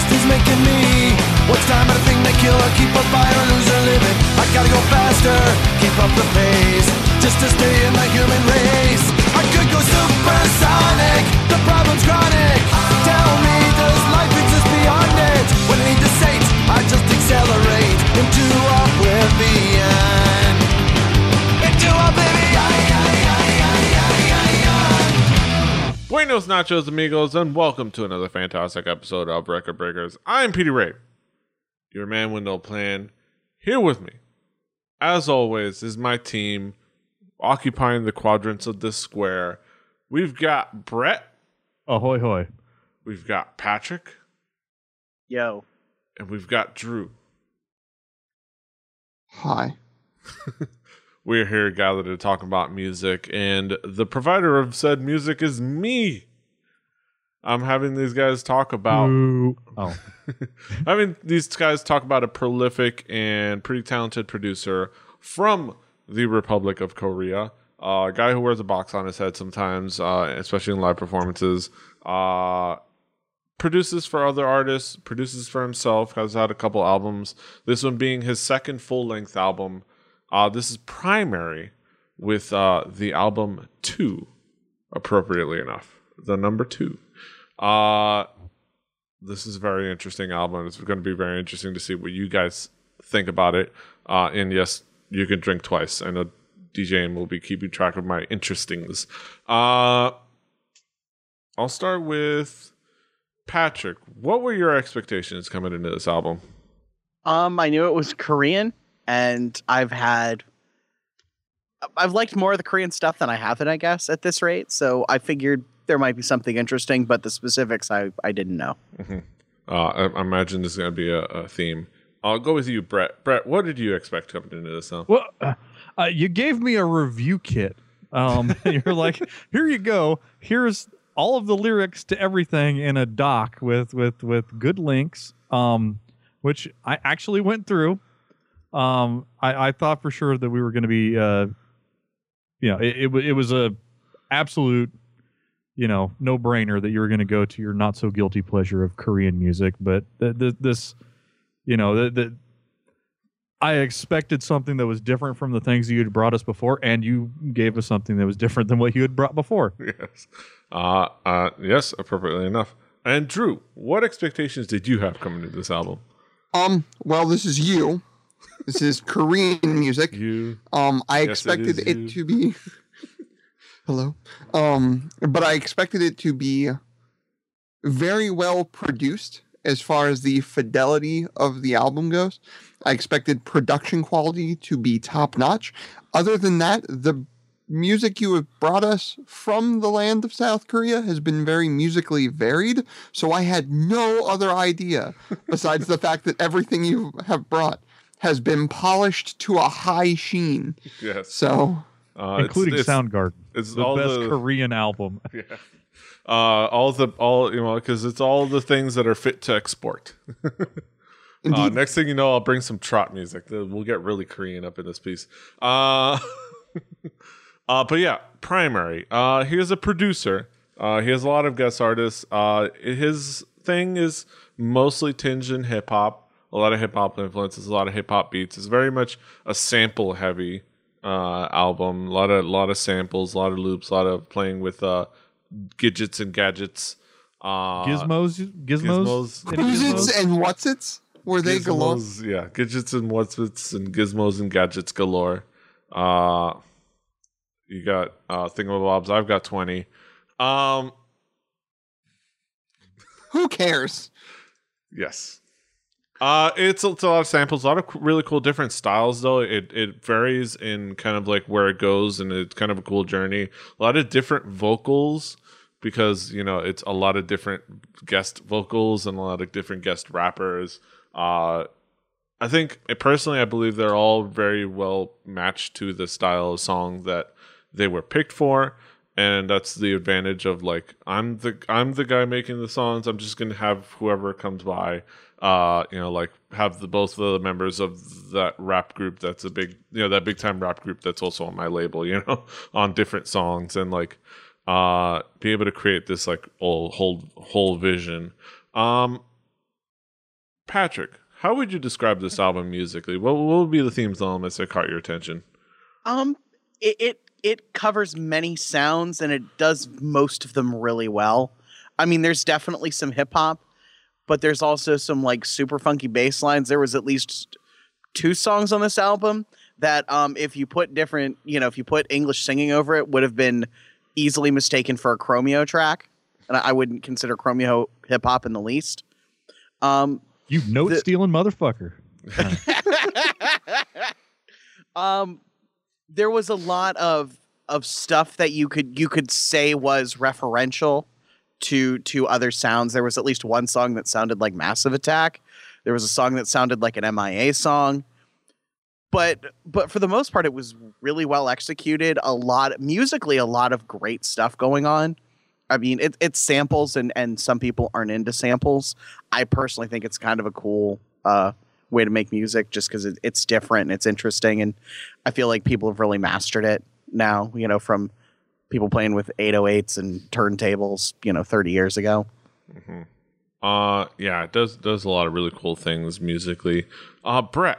beast is making me. What's time but a thing to kill or keep a fire or lose or living? I gotta go faster, keep up the pace, just to stay in the human race. I could go supersonic, the problem's chronic. Buenos nachos, amigos, and welcome to another fantastic episode of Record Breakers. I'm Peter Ray, your man with no plan. Here with me, as always, is my team occupying the quadrants of this square. We've got Brett, Ahoy hoy. we've got Patrick, Yo. and we've got Drew. Hi. We're here gathered to talk about music, and the provider of said music is me. I'm having these guys talk about Boo. Oh, I mean, these guys talk about a prolific and pretty talented producer from the Republic of Korea. Uh, a guy who wears a box on his head sometimes, uh, especially in live performances. Uh, produces for other artists, produces for himself, has had a couple albums. This one being his second full length album. Uh, this is primary with uh, the album Two, appropriately enough. The number two. Uh, this is a very interesting album. It's going to be very interesting to see what you guys think about it. Uh, and yes, you can drink twice. I know DJing will be keeping track of my interestings. Uh, I'll start with Patrick. What were your expectations coming into this album? Um, I knew it was Korean, and I've had. I've liked more of the Korean stuff than I haven't, I guess, at this rate. So I figured there might be something interesting, but the specifics I, I didn't know. Uh, I, I imagine this is going to be a, a theme. I'll go with you, Brett. Brett, what did you expect coming into this album? well, uh, uh, you gave me a review kit. Um, you're like, here you go. Here's all of the lyrics to everything in a doc with with with good links. Um, which I actually went through. Um, I, I thought for sure that we were going to be, uh, you know, it, it, it was a absolute, you know, no brainer that you were going to go to your not so guilty pleasure of Korean music. But th- th- this, you know, the, the I expected something that was different from the things you had brought us before, and you gave us something that was different than what you had brought before. yes. Uh, uh, yes, appropriately enough. And Drew, what expectations did you have coming into this album? Um, well, this is you. This is Korean music. You Um, I Yes, expected is it, to be Hello. Um, but I expected it to be very well produced as far as the fidelity of the album goes. I expected production quality to be top notch. Other than that, the music you have brought us from the land of South Korea has been very musically varied. So I had no other idea besides the fact that everything you have brought has been polished to a high sheen. yes, So uh, including it's, Soundgarden, It's the all best the Korean album. yeah. Uh, all the all you know because it's all the things that are fit to export. uh, indeed, next thing you know, I'll bring some trot music. We'll get really Korean up in this piece. Uh, uh, but yeah, primary. Uh, he is a producer. Uh, he has a lot of guest artists. Uh, his thing is mostly tinged in hip hop. A lot of hip hop influences, a lot of hip hop beats. It's very much a sample heavy uh, album. A lot of lot of samples, a lot of loops, a lot of playing with uh, gadgets and gadgets. Uh, Gizmos, gizmos, Gizmos. Any who's gizmos? and what's its? Were they galore? Gizmos, Yeah, gadgets and what's its and gizmos and gadgets galore. Uh you got uh thingamabobs. I've got twenty. Um Who cares? yes. Uh it's, it's a lot of samples, a lot of really cool different styles though. It it varies in kind of like where it goes and it's kind of a cool journey. A lot of different vocals because you know it's a lot of different guest vocals and a lot of different guest rappers. Uh I think eh, personally, I believe they're all very well matched to the style of song that they were picked for, and that's the advantage of like I'm the I'm the guy making the songs. I'm just gonna have whoever comes by, uh, you know, like have the both of the members of that rap group that's a big you know that big time rap group that's also on my label, you know, on different songs and like uh be able to create this like whole whole whole vision. Um Patrick, how would you describe this album musically? What, what would be the themes elements that caught your attention? Um, it, it it covers many sounds and it does most of them really well. I mean, there's definitely some hip hop, but there's also some like super funky bass lines. There was at least two songs on this album that, um, if you put different, you know, if you put English singing over it, would have been easily mistaken for a Chromeo track, and I, I wouldn't consider Chromeo hip hop in the least. Um, You note stealing motherfucker. um there was a lot of of stuff that you could you could say was referential to to other sounds. There was at least one song that sounded like massive attack. There was a song that sounded like an mia song. But but for the most part it was really well executed. A lot musically a lot of great stuff going on. I mean it, it's samples and and some people aren't into samples. I personally think it's kind of a cool uh way to make music just because it, it's different and it's interesting and i feel like people have really mastered it now you know from people playing with 808s and turntables you know 30 years ago Uh, yeah, it does does a lot of really cool things musically. Uh, Brett,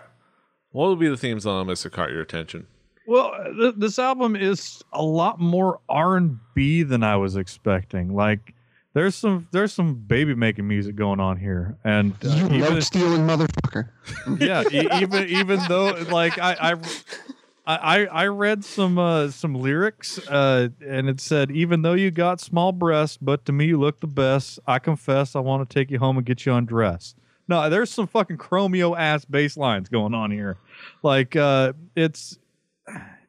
what would be the themes on this that caught your attention? Well, th- this album is a lot more R and B than I was expecting. Like, there's some there's some baby making music going on here, and uh, You even- stealing motherfucker. yeah, e- even even though like I I I, I read some uh, some lyrics uh, and it said even though you got small breasts, but to me you look the best. I confess I want to take you home and get you undressed. No, there's some fucking chromeo ass bass lines going on here. Like uh, it's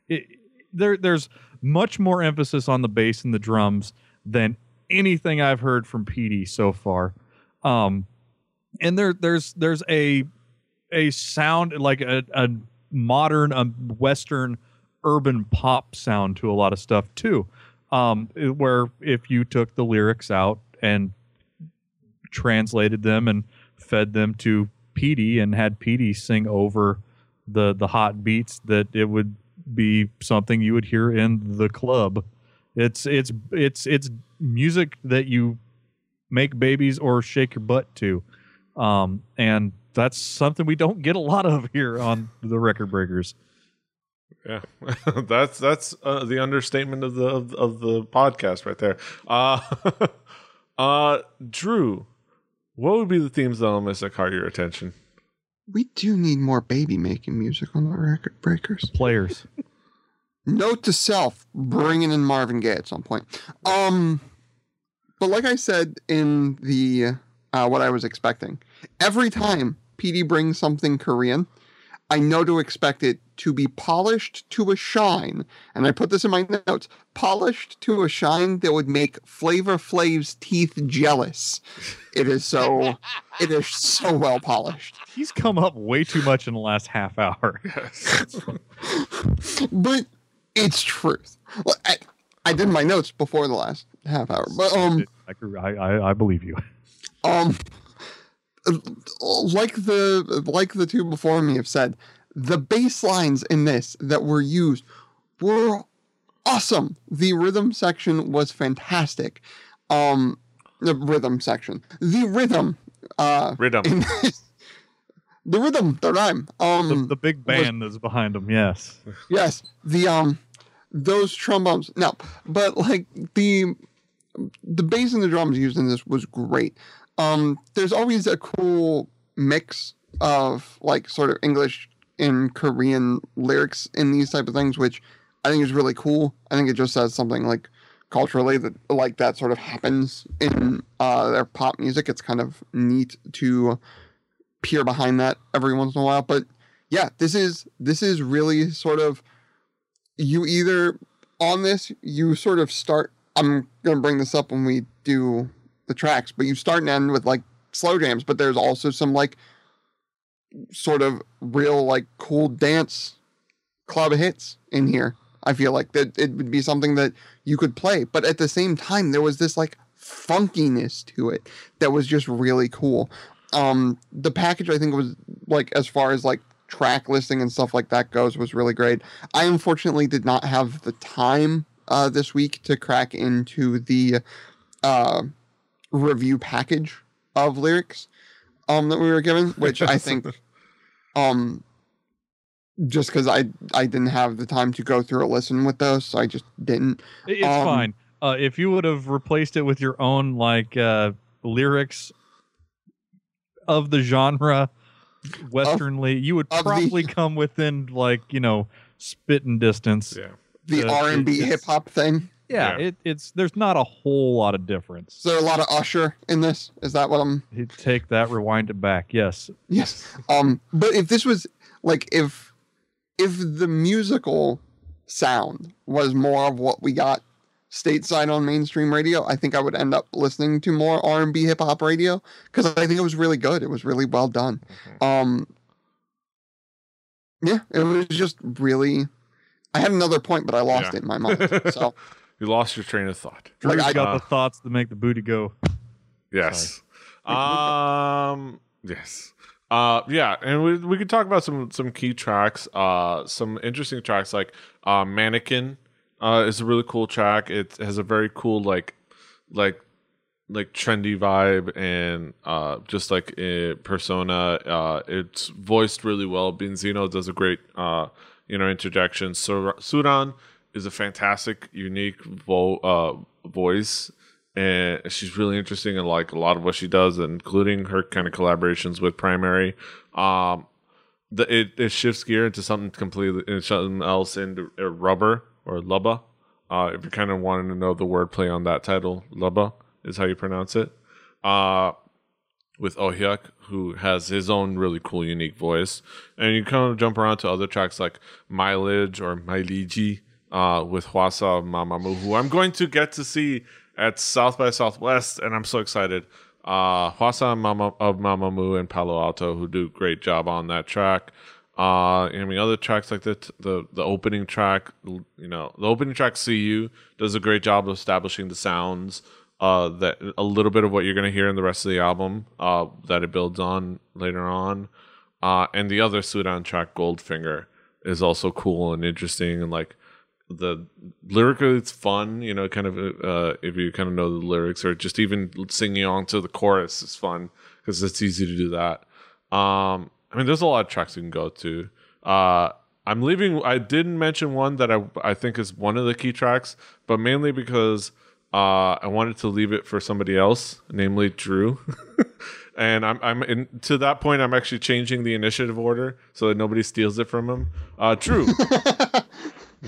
it, there there's much more emphasis on the bass and the drums than anything I've heard from PD so far. Um, and there there's there's a a sound like a, a modern um, western urban pop sound to a lot of stuff too. Um where if you took the lyrics out and translated them and fed them to PD and had PD sing over the the hot beats that it would be something you would hear in the club. It's it's it's it's music that you make babies or shake your butt to. Um, and that's something we don't get a lot of here on the record breakers. Yeah, that's that's uh, the understatement of the of, of the podcast right there. Uh, uh, Drew, what would be the themes elements that caught your attention? We do need more baby making music on the record breakers. Players, Note to self: bringing in Marvin Gaye at some point. Um, but like I said in the uh, what I was expecting, every time PD brings something Korean, I know to expect it to be polished to a shine, and I put this in my notes: polished to a shine that would make Flavor Flav's teeth jealous. It is so, it is so well polished. he's come up way too much in the last half hour. but it's truth. Well, I, I did my notes before the last half hour, but um, I, I, I believe you. um, like the like the two before me have said, the bass lines in this that were used were awesome. The rhythm section was fantastic. Um, the rhythm section, the rhythm, uh, Rhythm. this, the rhythm, the rhyme. Um, The, the big band is behind them. Yes, Yes, the um, those trombones. No, but like the the bass and the drums used in this was great. Um, there's always a cool mix of like sort of English and Korean lyrics in these type of things, which I think is really cool. I think it just says something like culturally that like that sort of happens in uh, their pop music. It's kind of neat to peer behind that every once in a while, but yeah, this is this is really sort of you either on this you sort of start. I'm gonna bring this up when we do the tracks, but you start and end with like slow jams, but there's also some like sort of real like cool dance club hits in here. I feel like that it would be something that you could play, but at the same time there was this like funkiness to it that was just really cool. Um, the package I think was like as far as like track listing and stuff like that goes was really great. I unfortunately did not have the time uh, this week to crack into the uh, review package of lyrics. um that we were given, which I think um just because I I didn't have the time to go through a listen with those, so I just didn't. It's Um, fine. Uh, if you would have replaced it with your own like uh, lyrics of the genre, westernly, you would of the- probably come within like you know spitting distance. Yeah. The Uh, R and B hip hop thing. Yeah, Yeah. It, it's there's not a whole lot of difference. Is there a lot of Usher in this? Is that what I'm? You take that, rewind it back. Yes, Yes. Um, but if this was like if if the musical sound was more of what we got stateside on mainstream radio, I think I would end up listening to more R and B hip hop radio because I think it was really good. It was really well done. Um, yeah, it was just really. I had another point, but I lost Yeah. it in my mind. So You lost your train of thought. Like, Drew's I- got uh, the thoughts that make the booty go. Yes. Um. Yes. Uh. Yeah, and we we could talk about some some key tracks. Uh. Some interesting tracks like uh, "Mannequin." Uh, is a really cool track. It has a very cool like like like trendy vibe and uh just like a persona uh it's voiced really well Beenzino does a great uh you know interjection so sudan is a fantastic unique vo- uh voice and she's really interesting in like a lot of what she does including her kind of collaborations with primary um the, it, it shifts gear into something completely into something else into uh, rubber or lubba uh if you're kind of wanting to know the wordplay on that title lubba is how you pronounce it. Uh, with Ohyuk, who has his own really cool, unique voice. And you kind of jump around to other tracks like Mileage or Mailiji uh, with Hwasa Mamamoo, who I'm going to get to see at South by Southwest, and I'm so excited. Uh, Hwasa Mama of Mamamoo and Palo Alto, who do great job on that track. Uh, I mean, other tracks like the the the opening track, you know, the opening track "See You" does a great job of establishing the sounds uh, that a little bit of what you're going to hear in the rest of the album uh, that it builds on later on. Uh, and the other Sudan track, Goldfinger, is also cool and interesting. And like the lyrically, it's fun, you know, kind of uh, if you kind of know the lyrics or just even singing on to the chorus is fun because it's easy to do that. Um, I mean, there's a lot of tracks you can go to. Uh, I'm leaving. I didn't mention one that I I think is one of the key tracks, but mainly because uh, I wanted to leave it for somebody else, namely Drew. and I'm I'm in, to that point. I'm actually changing the initiative order so that nobody steals it from him. Uh, Drew,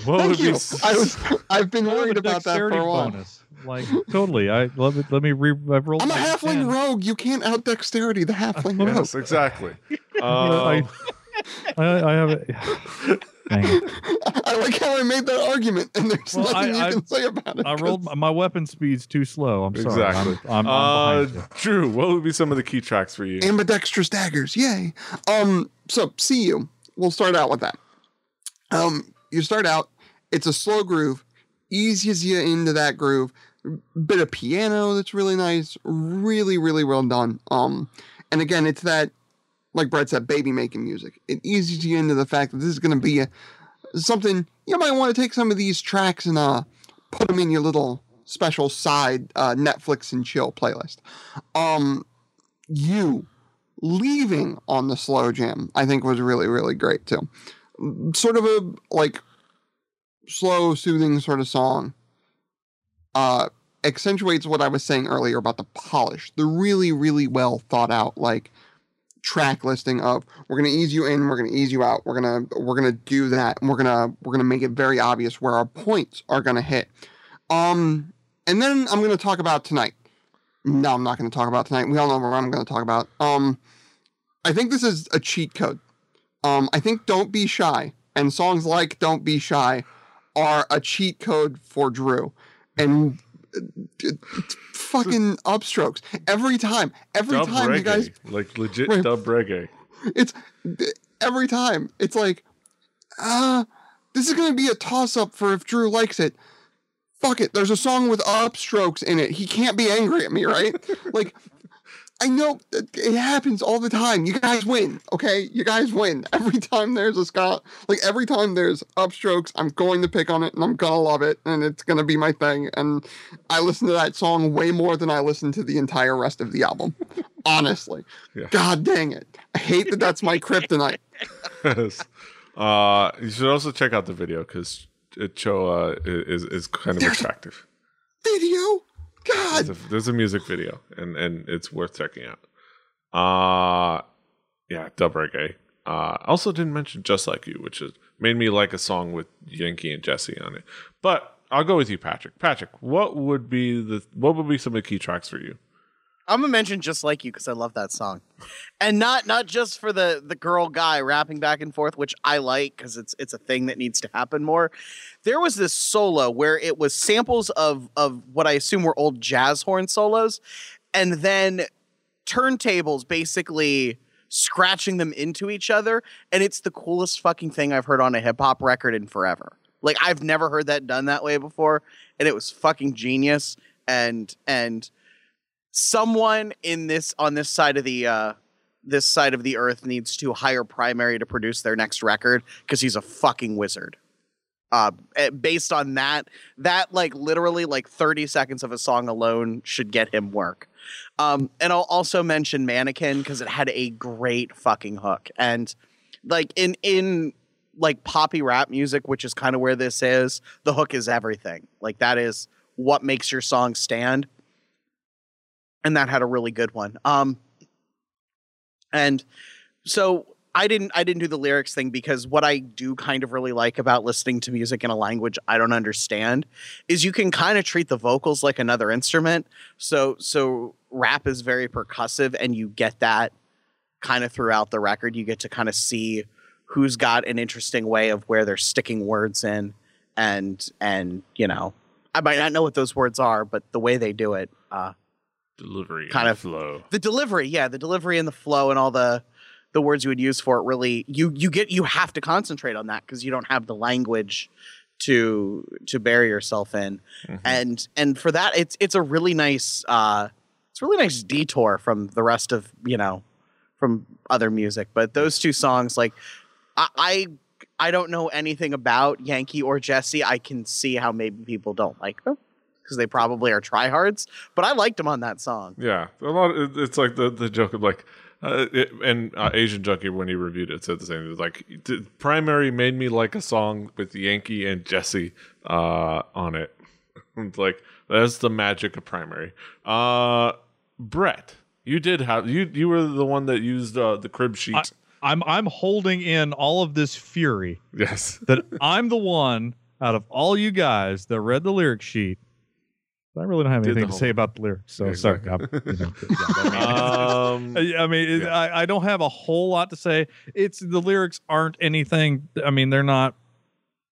what would thank be you. was I've been worried about that for a while. bonus. Like totally. I let me let me re. I've rolled I'm a my halfling 10. rogue. You can't out dexterity the halfling rogue. yes, exactly. Um, I, I, I have it. I like how I made that argument, and there's Well, nothing I- you I- can say about it. I rolled my, my weapon speed's too slow. I'm sorry. exactly. I'm, I'm, uh, I'm behind you. Drew, what would be some of the key tracks for you? ambidextrous daggers yay um so see you we'll start out with that um you start out it's a slow groove eases you into that groove bit of piano that's really nice really really well done um and again it's that like brett said baby making music. It eases you into the fact that this is going to be a, something you might want to take some of these tracks and uh put them in your little special side uh netflix and chill playlist. Um you leaving on the slow jam i think was really really great too sort of a like slow soothing sort of song uh accentuates what i was saying earlier about the polish the really really well thought out like track listing of we're to ease you in we're to ease you out we're to we're to do that and we're to we're to make it very obvious where our points are to hit um and then i'm to talk about tonight no, I'm not to talk about tonight. We all know what I'm to talk about. Um, I think this is a cheat code. Um, I think "Don't Be Shy" and songs like "Don't Be Shy" are a cheat code for Drew, and uh, it's fucking upstrokes every time. Every dub time reggae, you guys like legit Right. dub reggae. it's every time it's like uh this is gonna be a toss up for if drew likes it fuck it there's a song with upstrokes in it he can't be angry at me right like i know it happens all the time you guys win okay you guys win every time there's a ska like every time there's upstrokes i'm going to pick on it and i'm gonna love it and it's gonna be my thing and i listen to that song way more than i listen to the entire rest of the album Honestly, Yeah. God dang it! I hate that that's my kryptonite. Yes. uh, you should also check out the video because Choa is is kind of There's- attractive. Video, God, There's a, there's a music video, and and it's worth checking out. Uh yeah, dub reggae. Uh, also didn't mention "Just Like You," which is made me like a song with Yankie and Jessi on it. But I'll go with you, Patrick. Patrick, what would be the what would be some of the key tracks for you? I'm gonna mention just like you because I love that song, and not not just for the the girl guy rapping back and forth, which I like because it's it's a thing that needs to happen more. There was this solo where it was samples of of what I assume were old jazz horn solos, and then turntables basically scratching them into each other, and it's the coolest fucking thing I've heard on a hip hop record in forever. Like I've never heard that done that way before, and it was fucking genius. And and someone in this on this side of the uh this side of the earth needs to hire primary to produce their next record because he's a fucking wizard. Uh eh, based on that that like literally like 30 seconds of a song alone should get him work. Um and i'll also mention mannequin because it had a great fucking hook. And like in in like poppy rap music which is kind of where this is the hook is everything. Like that is what makes your song stand and that had a really good one. Um, and so I didn't I didn't do the lyrics thing because what I do kind of really like about listening to music in a language I don't understand is you can kind of treat the vocals like another instrument. So so rap is very percussive and you get that kind of throughout the record. You get to kind of see who's got an interesting way of where they're sticking words in and and you know I might not know what those words are, but the way they do it, uh, Delivery, Kind of- flow. the delivery yeah the delivery and the flow and all the the words you would use for it really you you get you have to concentrate on that because you don't have the language to to bury yourself in Mhm. and and for that it's it's a really nice uh it's a really nice detour from the rest of you know from other music but those two songs like i i, I don't know anything about Yankie or Jessi i can see how maybe people don't like them because they probably are tryhards but i liked them on that song Yeah, a lot. Of, it's like the the joke of like, uh, it, and uh, Asian Junkie when he reviewed it said the same. It was like, primary made me like a song with Yankie and Jessi uh, on it. it's like that's the magic of primary. Uh, Brett, you did have you you were the one that used uh, the crib sheet. I, I'm I'm holding in all of this fury yes. that I'm the one out of all you guys that read the lyric sheet. But I really don't have anything to say about the lyrics, so Yeah, sorry. exactly. I'm- you know, yeah, that means- um, I I mean, it- Yeah. I, I don't have a whole lot to say. It's the lyrics aren't anything. I mean, they're not.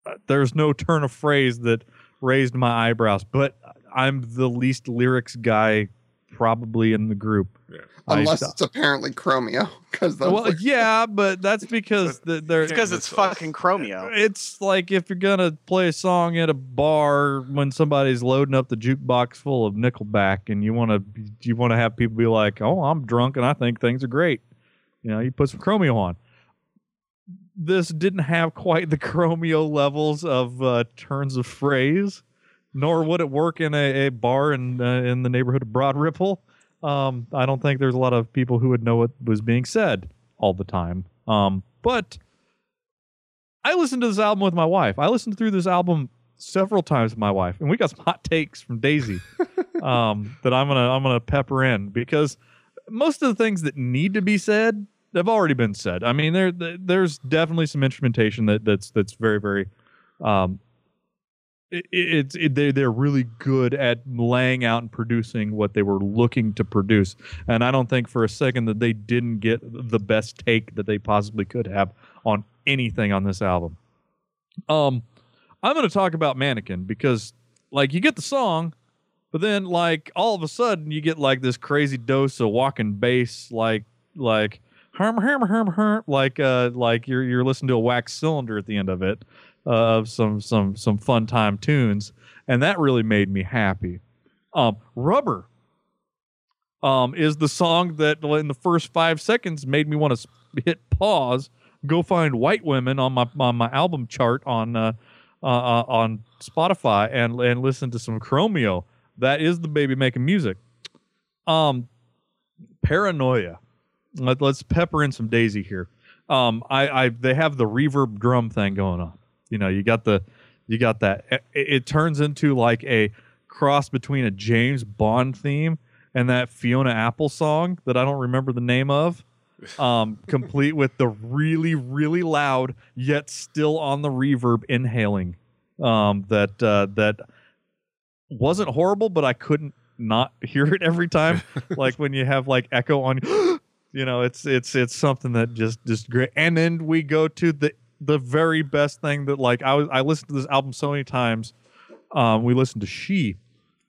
uh, There's no turn of phrase that raised my eyebrows, but I'm the least lyrics guy probably in the group. yeah. Unless st- it's apparently Chromeo, because well, yeah, but that's because the, they're It's because it's fucking Chromeo. it's like if you're gonna play a song at a bar when somebody's loading up the jukebox full of Nickelback, and you want to you want to have people be like, "Oh, I'm drunk and I think things are great," you know, you put some Chromeo on. This didn't have quite the Chromeo levels of uh, turns of phrase, nor would it work in a, a bar in uh, in the neighborhood of Broad Ripple. Um, I don't think there's a lot of people who would know what was being said all the time. Um, but I listened to this album with my wife. I listened through this album several times with my wife, and we got some hot takes from Daisy um, that I'm gonna I'm gonna pepper in because most of the things that need to be said have already been said. I mean, there there- there's definitely some instrumentation that that's that's very very um, it's it, they they're really good at laying out and producing what they were looking to produce, and I don't think for a second that they didn't get the best take that they possibly could have on anything on this album. Um, I'm going to talk about Mannequin because, like, you get the song, but then, like, all of a sudden, you get like this crazy dose of walking bass, like, like, herm, herm, herm, herm, like, uh, like you're you're listening to a wax cylinder at the end of it, uh, of some some some fun time tunes, and that really made me happy. Um, Rubber, um, is the song that in the first five seconds made me want to hit pause, go find white women on my on my album chart on uh, uh, uh, on Spotify and and listen to some Chromeo. That is the baby making music. Um, Paranoia. Let, let's pepper in some Daisy here. Um, I, I they have the reverb drum thing going on. You know, you got the you got that. It, it turns into like a cross between a James Bond theme and that Fiona Apple song that I don't remember the name of. Um, complete with the really really loud yet still on the reverb inhaling. Um, that uh, that wasn't horrible, but I couldn't not hear it every time. like when you have like echo on, you know, it's it's it's something that just just great. And then we go to the the very best thing that like I was I listened to this album so many times. Um, we listened to She,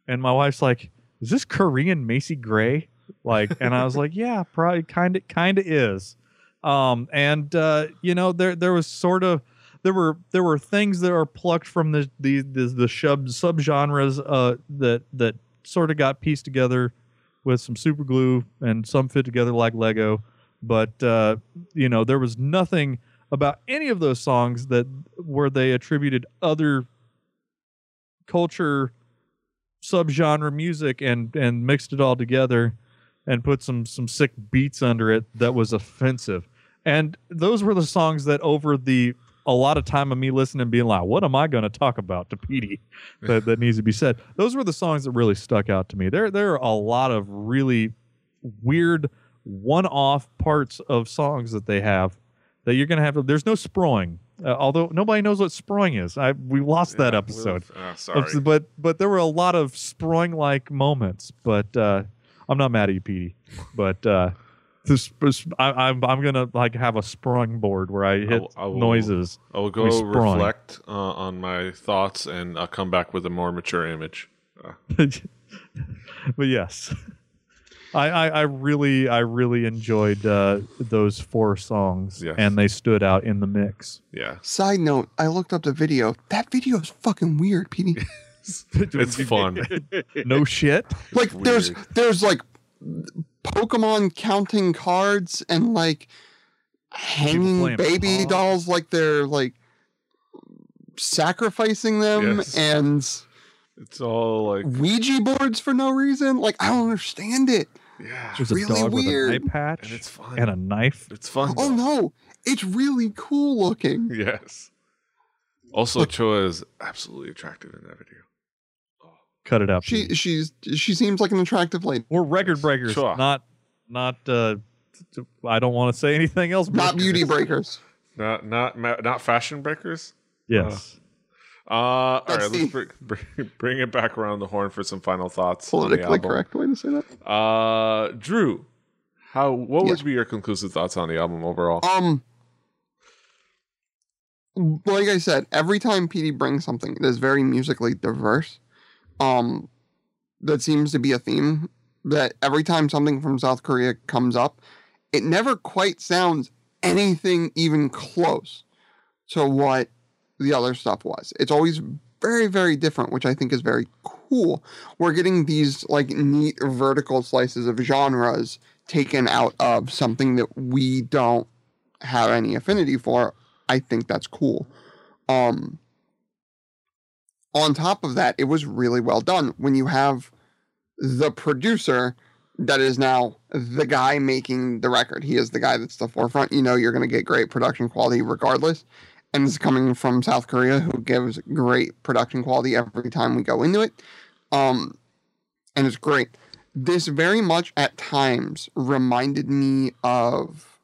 and my wife's like, "Is this Korean Macy Gray?" Like, and I was like, "Yeah, probably kind of kind of is." Um, and uh, you know, there there was sort of there were there were things that are plucked from the the the, the sub subgenres uh, that that sort of got pieced together with some super glue and some fit together like Lego. But uh, you know, there was nothing about any of those songs that where they attributed other culture subgenre music and and mixed it all together and put some some sick beats under it that was offensive. And those were the songs that over the a lot of time of me listening and being like, what am I going to talk about to Petey that, that needs to be said? Those were the songs that really stuck out to me. There, there are a lot of really weird one off parts of songs that they have that you're going to have to, there's no sproing. Uh, although nobody knows what sproing is. I, we lost that episode. uh, sorry. But, but there were a lot of sproing like moments, but, uh, I'm not mad at you, Petey, but, uh, this, this- I, I'm I'm gonna like have a sprung board where I hit will- I will- noises. I will go reflect uh, on my thoughts and I'll come back with a more mature image. Uh, but yes, I, I, I really I really enjoyed uh, those four songs, Yes. and they stood out in the mix. yeah, Side note, I looked up the video. That video is fucking weird, Petey. it's fun. No shit. like there's weird. there's like Pokemon counting cards and like hanging baby Pong. dolls like they're like sacrificing them Yes. and It's all like Ouija boards for no reason. Like I don't understand it. Yeah, There's really a dog weird. with an eye patch and it's fun. and a knife. it's fun. Oh no, it's really cool looking. Yes. Also, Choa is absolutely attractive in that video. Cut it out. She Petey. she's she seems like an attractive lady. We're record breakers, Sure. not not. Uh, t- t- I don't want to say anything else. Not beauty breakers. Not not not fashion breakers. Yes. Uh, all That's right, the- let's bring, bring, bring it back around the horn for some final thoughts. Politically correct way to say that. Uh, Drew, how what Yes. would be your conclusive thoughts on the album overall? Um, like I said, every time PD brings something that is very musically diverse, um, that seems to be a theme. That every time something from South Korea comes up, it never quite sounds anything even close to what the other stuff was. It's always very, very different, which I think is very cool. We're getting these like neat vertical slices of genres taken out of something that we don't have any affinity for. I think that's cool. Um, on top of that, it was really well done when you have the producer that is now the guy making the record. He is the guy that's the forefront. You know, you're going to get great production quality regardless. And it's coming from South Korea, who gives great production quality every time we go into it. Um, and it's great. This very much at times reminded me of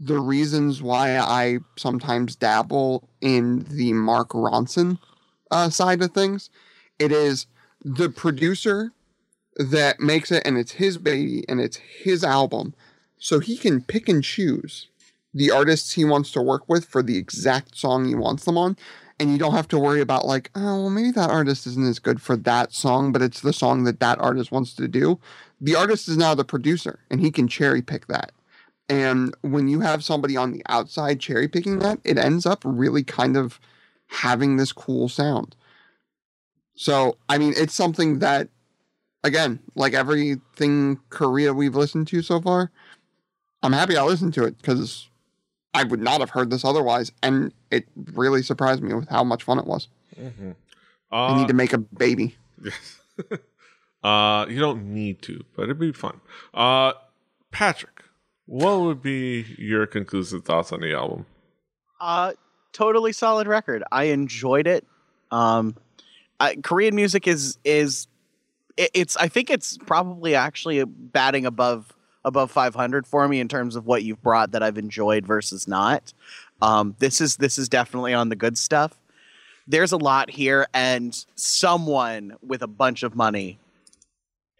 the reasons why I sometimes dabble in the Mark Ronson uh, side of things. It is the producer that makes it, and it's his baby, and it's his album, so he can pick and choose the artists he wants to work with for the exact song he wants them on. And you don't have to worry about, like, oh, well, maybe that artist isn't as good for that song, but it's the song that that artist wants to do. The artist is now the producer, and he can cherry pick that. And when you have somebody on the outside cherry picking that, it ends up really kind of having this cool sound. So, I mean, it's something that, again, like everything Korea we've listened to so far, I'm happy I listened to it because I would not have heard this otherwise. And it really surprised me with how much fun it was. I Uh, need to make a baby. Yes. uh, you don't need to, but it'd be fun. Uh, Patrick, what would be your conclusive thoughts on the album? Uh, totally solid record. I enjoyed it. Um, I, Korean music is is it, it's I think it's probably actually batting above above 500 for me in terms of what you've brought that I've enjoyed versus not. Um, this is this is definitely on the good stuff. There's a lot here, and someone with a bunch of money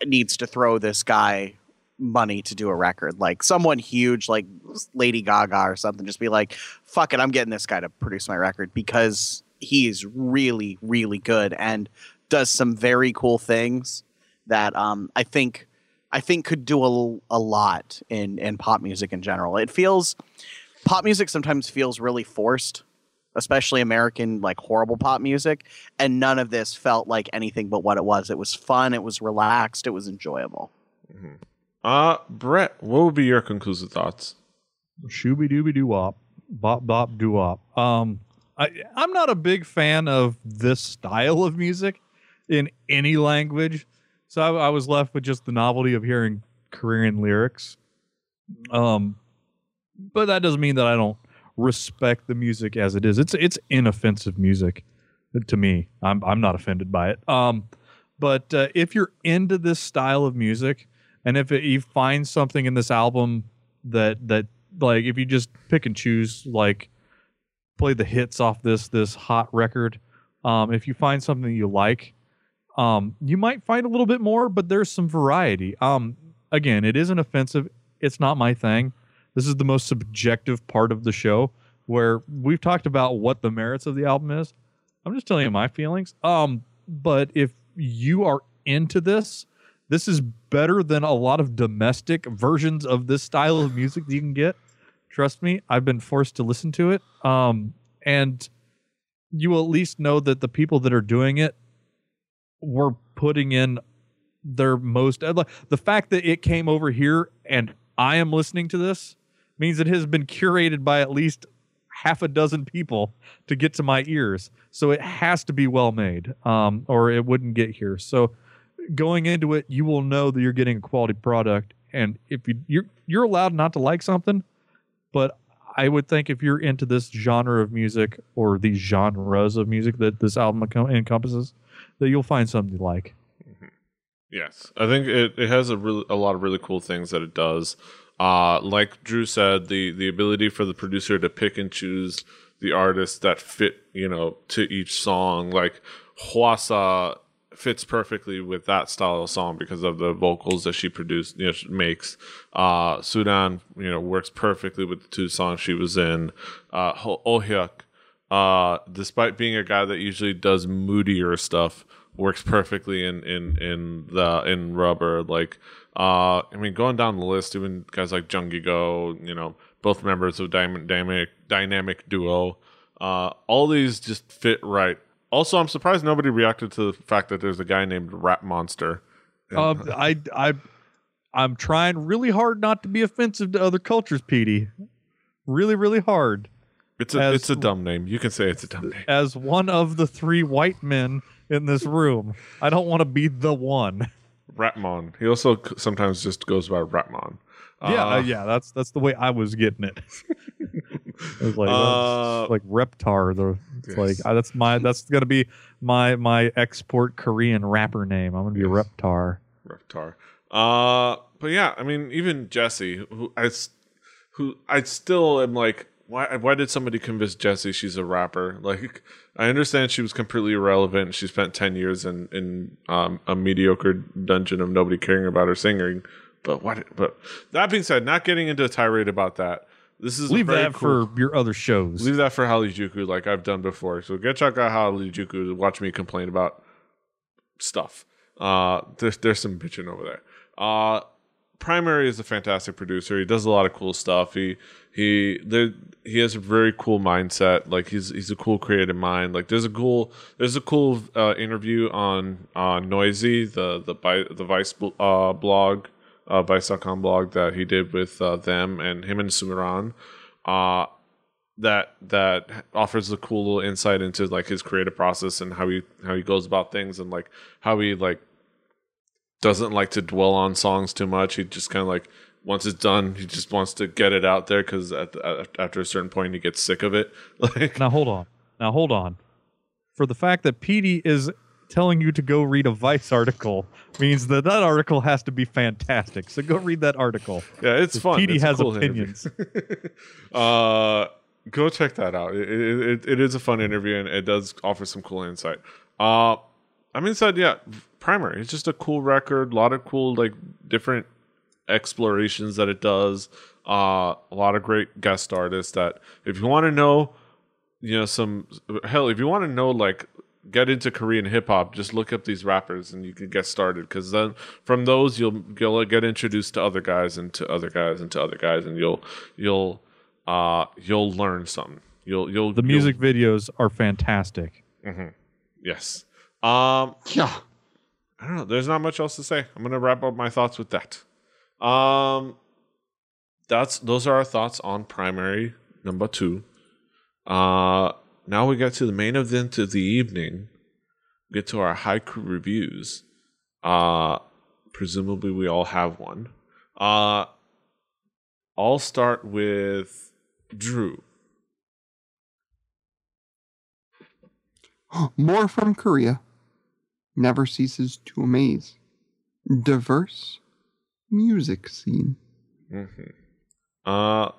needs to throw this guy money to do a record. Like someone huge, like Lady Gaga or something, just be like, "Fuck it, I'm getting this guy to produce my record because he's really, really good and does some very cool things that um, I think I think could do a, a lot in in pop music in general. It feels pop music sometimes feels really forced, especially American like horrible pop music, and none of this felt like anything but what it was. It was fun, it was relaxed, it was enjoyable. Mm-hmm. Uh, Brett, what would be your conclusive thoughts? Shooby dooby doo wop, bop bop doo wop. Um, I I'm not a big fan of this style of music in any language, so I, I was left with just the novelty of hearing Korean lyrics. Um, but that doesn't mean that I don't respect the music as it is. It's it's inoffensive music to me. I'm I'm not offended by it. Um, but uh, if you're into this style of music, and if it, you find something in this album that that like if you just pick and choose like play the hits off this this hot record, um, if you find something you like, um, you might find a little bit more, but there's some variety. Um, again, it isn't offensive. It's not my thing. This is the most subjective part of the show where we've talked about what the merits of the album is. I'm just telling you my feelings. Um, but if you are into this, this is better than a lot of domestic versions of this style of music that you can get. Trust me, I've been forced to listen to it. Um, and you will at least know that the people that are doing it were putting in their most. uh, The fact that it came over here and I am listening to this means it has been curated by at least half a dozen people to get to my ears. So it has to be well made, um, or it wouldn't get here. So going into it, you will know that you're getting a quality product. And if you you're you're allowed not to like something, but I would think if you're into this genre of music or these genres of music that this album encompasses, that you'll find something you like. Yes, I think it, it has a really a lot of really cool things that it does. Uh, like Drew said, the the ability for the producer to pick and choose the artists that fit, you know, to each song. Like Hwasa fits perfectly with that style of song because of the vocals that she produced, you know, makes. Uh, Sudan, you know, works perfectly with the two songs she was in. Uh, Ho- Oh Hyuk, uh, despite being a guy that usually does moodier stuff, works perfectly in in in the in rubber. Like, uh, I mean, going down the list, even guys like Jungi Go, you know, both members of Dynamic Dynamic, dynamic Duo. Uh, all these just fit right. Also, I'm surprised nobody reacted to the fact that there's a guy named Rap Monster. Um, I I I'm trying really hard not to be offensive to other cultures, Petey. Really, really hard. It's a As- it's a dumb name. You can say it's a dumb name. As one of the three white men in this room, I don't want to be the one. Rapmon. He also sometimes just goes by Rapmon. yeah, Uh, uh, yeah, that's that's the way I was getting it. it was like Uh, like Reptar. The yes. like uh, that's my that's gonna be my my export Korean rapper name. I'm gonna be Yes. Reptar. Reptar. Uh, but yeah, I mean, even Jessi, who I, who I still am like, why? Why did somebody convince Jessi she's a rapper? Like, I understand she was completely irrelevant. She spent ten years in in um, a mediocre dungeon of nobody caring about her singing. But what? But that being said, not getting into a tirade about that. This is Leave that cool- for your other shows. Leave that for Halijuku, like I've done before. So get check out Halijuku to watch me complain about stuff. Uh, there's there's some bitching over there. Uh, Primary is a fantastic producer. He does a lot of cool stuff. He he there he has a very cool mindset. Like he's he's a cool creative mind. Like there's a cool there's a cool uh, interview on uh, Noisey the the the Vice uh, blog uh, Vice.com blog that he did with uh, them and him and Sumiran. Uh, that that offers a cool little insight into like his creative process and how he how he goes about things and like how he like doesn't like to dwell on songs too much. He just kind of like once it's done, he just wants to get it out there because at the, after a certain point, he gets sick of it. Like, Now hold on. Now hold on. For the fact that PD is telling you to go read a Vice article means that that article has to be fantastic. So go read that article. yeah, it's fun. PD It's has cool opinions. uh, go check that out. It, it, it, it is a fun interview and it does offer some cool insight. Uh, I mean, said yeah, primary. It's just a cool record. A lot of cool like different explorations that it does. Uh, a lot of great guest artists. That if you want to know, you know, some hell, if you want to know like get into Korean hip hop, just look up these rappers and you can get started. Because then from those you'll you'll get introduced to other guys and to other guys and to other guys, and you'll you'll uh you'll learn something. You'll you'll The you'll- music videos are fantastic. yes. Um, Yeah. I don't know. There's not much else to say. I'm gonna wrap up my thoughts with that. Um, that's those are our thoughts on primary number two. Uh, now we get to the main event of the evening. Get to our haiku reviews. Uh, presumably we all have one. Uh, I'll start with Drew. More from Korea never ceases to amaze. Diverse music scene. Uh,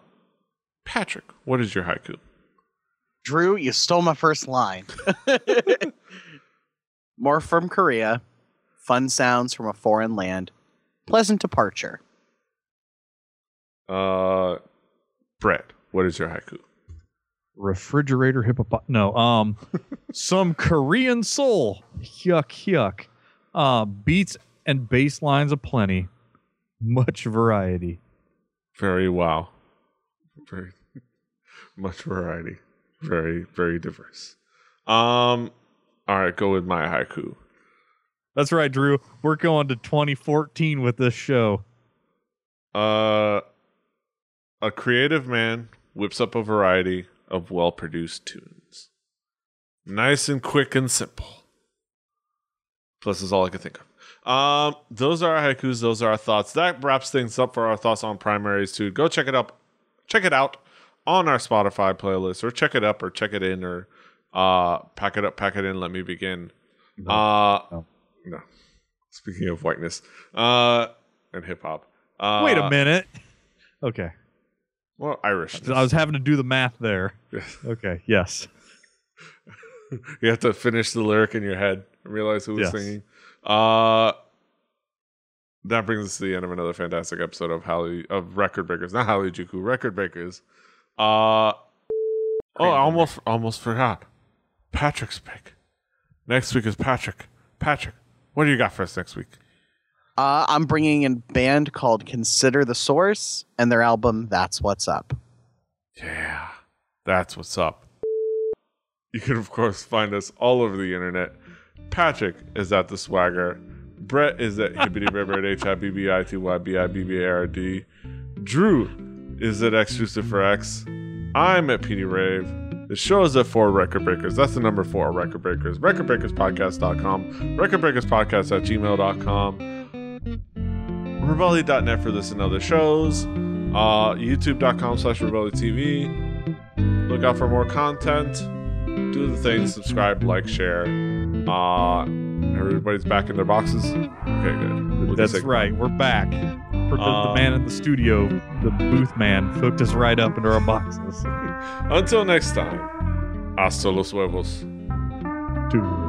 Patrick, what is your haiku? Drew, you stole my first line. More from Korea. Fun sounds from a foreign land. Pleasant departure. Uh, Brett, what is your haiku? Refrigerator hippopot. No, um, some Korean soul. Yuck, yuck. Uh, beats and bass lines aplenty. Much variety. Very wow. Very much variety. Very, very diverse. Um, all right, go with my haiku. That's right, Drew. We're going to 2014 with this show. Uh, a creative man whips up a variety of well produced tunes. Nice and quick and simple. Plus, is all I can think of. Um, those are our haikus. Those are our thoughts. That wraps things up for our thoughts on primaries too. Go check it up. Check it out on our Spotify playlist, or check it up, or check it in, or uh, pack it up, pack it in. Let me begin. Uh, No. no. Speaking of whiteness, uh, and hip hop. Uh, Wait a minute. Okay. Well, Irish. I was having to do the math there. Okay. Yes. you have to finish the lyric in your head and realize who was Yes. singing. Uh, that brings us to the end of another fantastic episode of Halley of Record Breakers, not Halley Juku, Record Breakers. Uh, oh, I almost almost forgot. Patrick's pick. Next week is Patrick. Patrick, what do you got for us next week? Uh, I'm bringing in a band called Consider the Source and their album That's What's Up. Yeah, that's what's up. You can, of course, find us all over the internet. Patrick is at the Swagger. Brett is at Hibbity River at H I B B I T Y B I B B A R D. Drew is at Exclusive for X. I'm at PD Rave. The show is at Four Record Breakers. That's the number four Record Breakers. RecordBreakersPodcast.com. RecordBreakersPodcast at gmail.com. Rebelli.net for this and other shows. Uh, YouTube.com slash Rebelli TV. Look out for more content. Do the thing, subscribe, like, share. Uh, everybody's back in their boxes. Okay, good. That's right. We're back. The, the Uh, man in the studio, the booth man, hooked us right up into our boxes. Until next time, hasta los huevos. Dude.